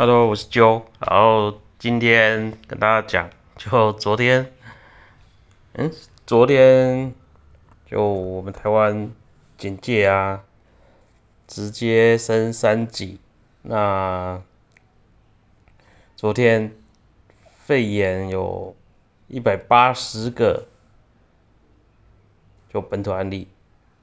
Hello，我是 Joe，然后今天跟大家讲，就昨天，嗯，昨天就我们台湾警戒啊，直接升三级。那昨天肺炎有一百八十个就本土案例，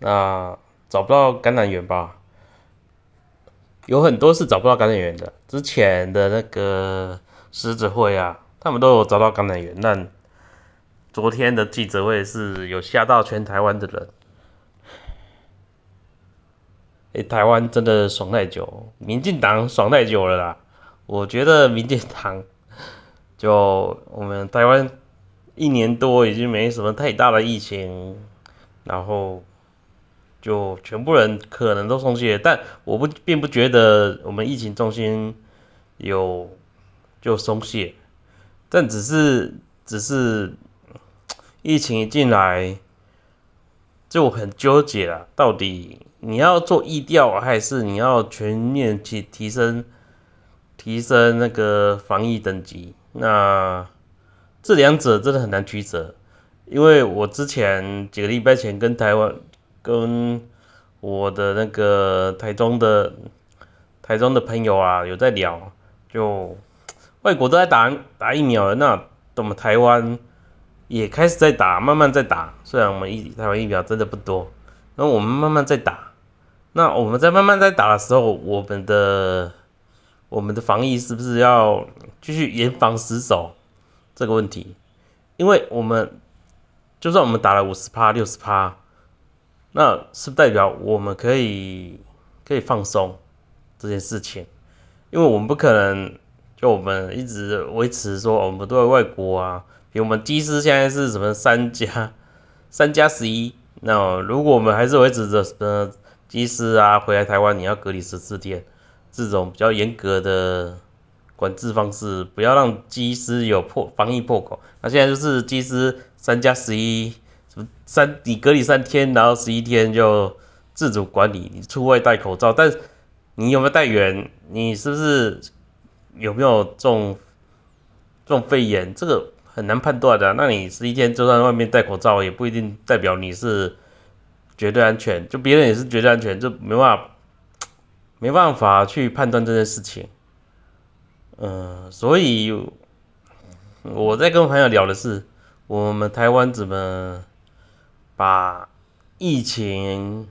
那找不到感染源吧？有很多是找不到感染源的，之前的那个狮子会啊，他们都有找到感染源。但昨天的记者会是有吓到全台湾的人。哎，台湾真的爽太久，民进党爽太久了啦。我觉得民进党就我们台湾一年多已经没什么太大的疫情，然后。就全部人可能都松懈，但我不并不觉得我们疫情中心有就松懈，但只是只是疫情一进来就很纠结了，到底你要做疫调还是你要全面去提升提升那个防疫等级？那这两者真的很难取舍，因为我之前几个礼拜前跟台湾。跟我的那个台中的台中的朋友啊，有在聊，就外国都在打打疫苗了，那我们台湾也开始在打，慢慢在打。虽然我们疫台湾疫苗真的不多，那我们慢慢在打。那我们在慢慢在打的时候，我们的我们的防疫是不是要继续严防死守这个问题？因为我们就算我们打了五十趴、六十趴。那是代表我们可以可以放松这件事情，因为我们不可能就我们一直维持说我们都在外国啊，比如我们机师现在是什么三加三加十一，那如果我们还是维持着呃机师啊回来台湾你要隔离十四天这种比较严格的管制方式，不要让机师有破防疫破口，那现在就是机师三加十一。三，你隔离三天，然后十一天就自主管理，你出外戴口罩，但你有没有带源？你是不是有没有中中肺炎？这个很难判断的。那你十一天就在外面戴口罩，也不一定代表你是绝对安全，就别人也是绝对安全，就没办法没办法去判断这件事情。嗯，所以我在跟朋友聊的是，我们台湾怎么？把疫情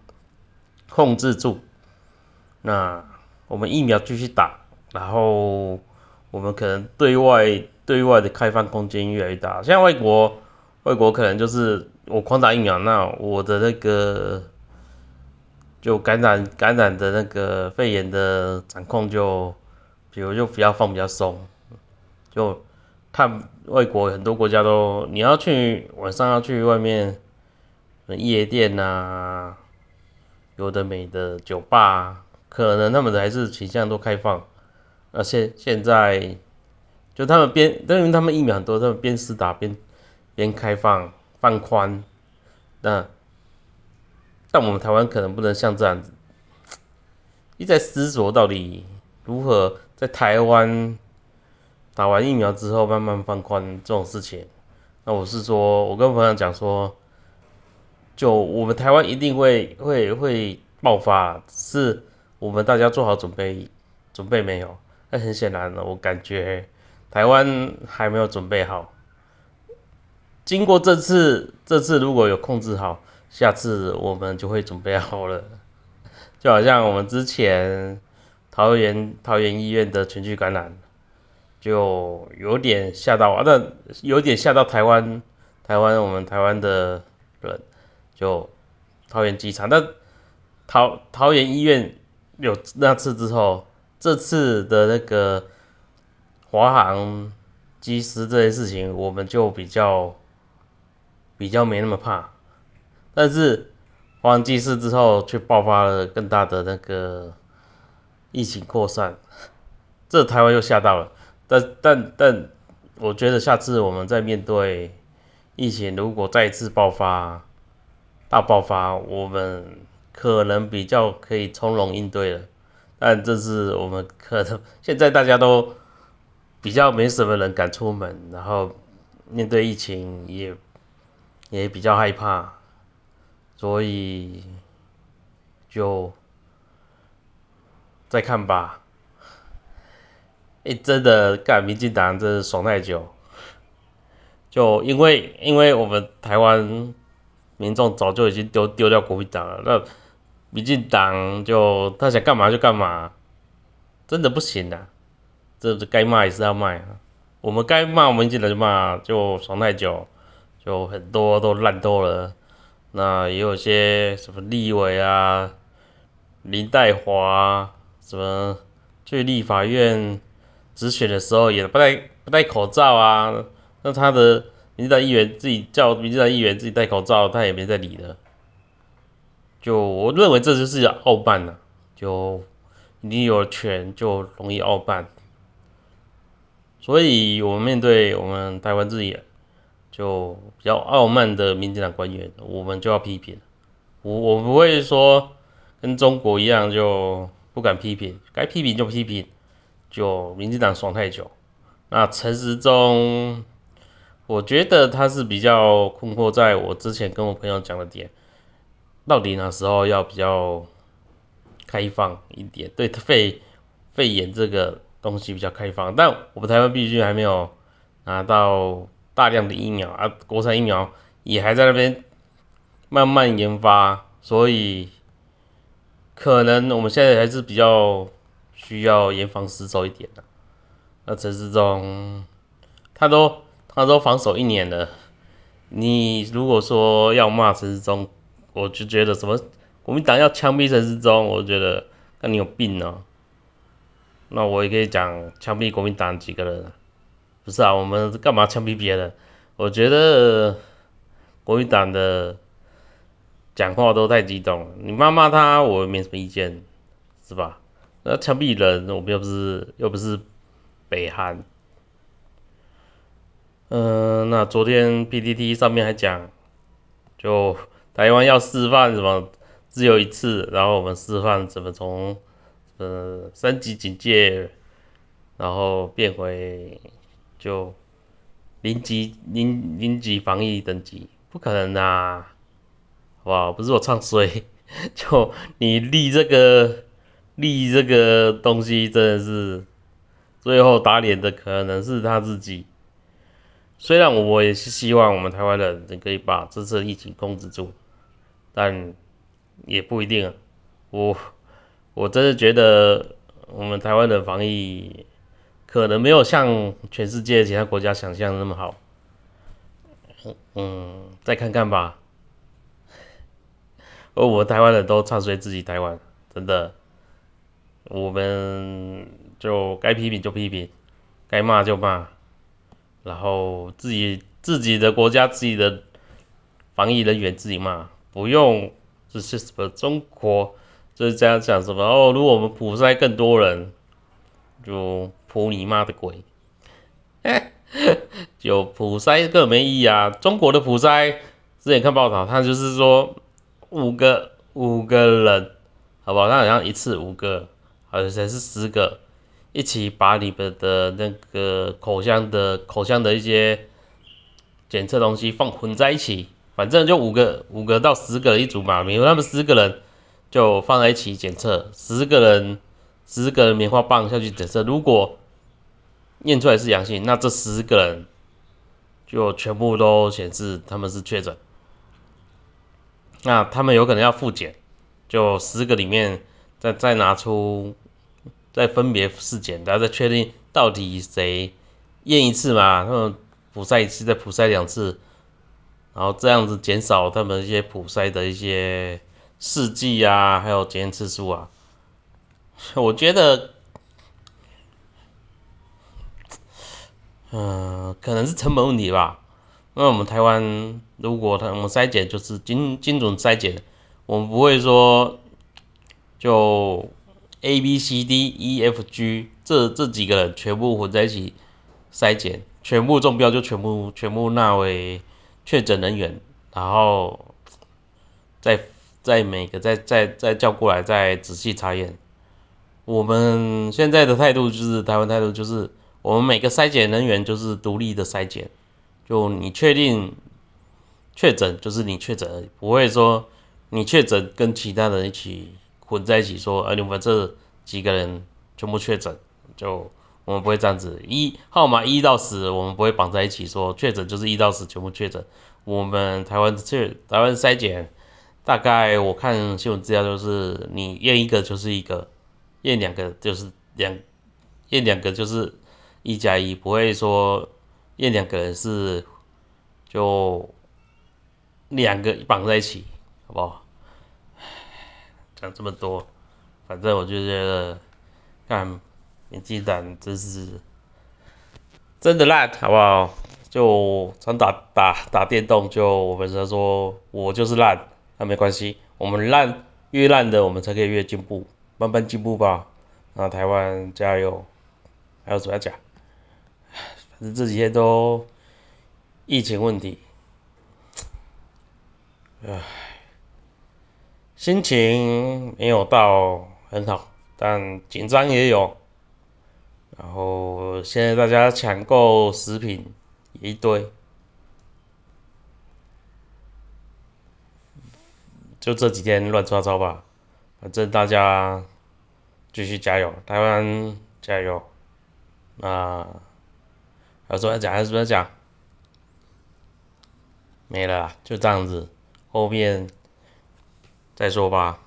控制住，那我们疫苗继续打，然后我们可能对外对外的开放空间越来越大。像外国，外国可能就是我狂打疫苗，那我的那个就感染感染的那个肺炎的掌控就，比如就比较放比较松，就看外国很多国家都你要去晚上要去外面。夜店呐，有的美的酒吧，可能他们还是倾向都开放。而现现在，就他们边，因为他们疫苗很多，他们边施打边边开放放宽。那但我们台湾可能不能像这样子，一直在思索到底如何在台湾打完疫苗之后慢慢放宽这种事情。那我是说，我跟朋友讲说。就我们台湾一定会会会爆发，是我们大家做好准备，准备没有？那很显然了，我感觉台湾还没有准备好。经过这次，这次如果有控制好，下次我们就会准备好了。就好像我们之前桃园桃园医院的全区感染，就有点吓到啊，那有点吓到台湾台湾我们台湾的人。就桃园机场，那桃桃园医院有那次之后，这次的那个华航机师这件事情，我们就比较比较没那么怕。但是华航机师之后，却爆发了更大的那个疫情扩散，这台湾又吓到了。但但但，我觉得下次我们在面对疫情，如果再次爆发，大爆发，我们可能比较可以从容应对了。但这是我们可能现在大家都比较没什么人敢出门，然后面对疫情也也比较害怕，所以就再看吧。哎，真的干民进党真是爽太久，就因为因为我们台湾民众早就已经丢丢掉国民党了，那民进党就他想干嘛就干嘛，真的不行啊，这该骂也是要骂啊，我们该骂民进党就骂，就爽太久，就很多都烂透了，那也有些什么立委啊，林黛华什么去立法院。直选的时候也不戴不戴口罩啊，那他的民进党议员自己叫民进党议员自己戴口罩，他也没在理的。就我认为这就是傲慢了，就你有权就容易傲慢，所以我们面对我们台湾自己就比较傲慢的民进党官员，我们就要批评。我我不会说跟中国一样就不敢批评，该批评就批评。就民进党爽太久，那陈时中，我觉得他是比较困惑，在我之前跟我朋友讲的点，到底哪时候要比较开放一点，对肺肺炎这个东西比较开放，但我们台湾毕竟还没有拿到大量的疫苗啊，国产疫苗也还在那边慢慢研发，所以可能我们现在还是比较。需要严防死守一点的。那陈世忠，他都他都防守一年了。你如果说要骂陈世忠，我就觉得什么国民党要枪毙陈世忠，我觉得那你有病哦。那我也可以讲枪毙国民党几个人，不是啊？我们干嘛枪毙别人？我觉得国民党的讲话都太激动了。你骂骂他，我没什么意见，是吧？那枪毙人，我们又不是又不是北韩。嗯，那昨天 PPT 上面还讲，就台湾要示范什么只有一次，然后我们示范怎么从呃三级警戒，然后变回就零级零零级防疫等级，不可能啊！哇，不是我唱衰，就你立这个。立这个东西真的是最后打脸的可能是他自己。虽然我也是希望我们台湾人可以把这次疫情控制住，但也不一定。我我真的觉得我们台湾的防疫可能没有像全世界其他国家想象的那么好。嗯，再看看吧。而我们台湾人都唱衰自己台湾，真的。我们就该批评就批评，该骂就骂，然后自己自己的国家自己的防疫人员自己骂，不用这是什么中国就是这样讲什么哦，如果我们普筛更多人，就普你妈的鬼，就普筛更没意义啊！中国的普筛之前看报道，他就是说五个五个人，好不好？他好像一次五个。而且是十个，一起把你们的那个口腔的口腔的一些检测东西放混在一起，反正就五个五个到十个人一组嘛，比如他们十个人就放在一起检测，十个人十个人棉花棒下去检测，如果验出来是阳性，那这十个人就全部都显示他们是确诊，那他们有可能要复检，就十个里面再再拿出。再分别试检，然后再确定到底谁验一次嘛，他们普筛一次，再普筛两次，然后这样子减少他们一些普筛的一些试剂啊，还有检验次数啊。我觉得，嗯，可能是成本问题吧。那我们台湾如果他我们筛检就是精精准筛检，我们不会说就。A B C D E F G 这这几个人全部混在一起筛检，全部中标就全部全部纳为确诊人员，然后再再每个再再再叫过来再仔细查验，我们现在的态度就是台湾态度就是，我们每个筛检人员就是独立的筛检，就你确定确诊就是你确诊，不会说你确诊跟其他人一起混在一起说，呃，你们这几个人全部确诊，就我们不会这样子，一号码一到十，我们不会绑在一起说确诊就是一到十全部确诊。我们台湾确台湾筛检，大概我看新闻资料就是你验一个就是一个，验两个就是两，验两个就是一加一，不会说验两个人是就两个绑在一起，好不好？讲这么多，反正我就觉得，看民进党真是真的烂，好不好？就常打打打电动，就我们常说，我就是烂，那没关系，我们烂越烂的，我们才可以越进步，慢慢进步吧。那台湾加油！还有什么要讲？反正这几天都疫情问题，唉，心情没有到很好，但紧张也有。然后现在大家抢购食品。一堆，就这几天乱糟糟吧。反正大家继续加油，台湾加油。那有什么讲还是什么讲？没了，就这样子，后面再说吧。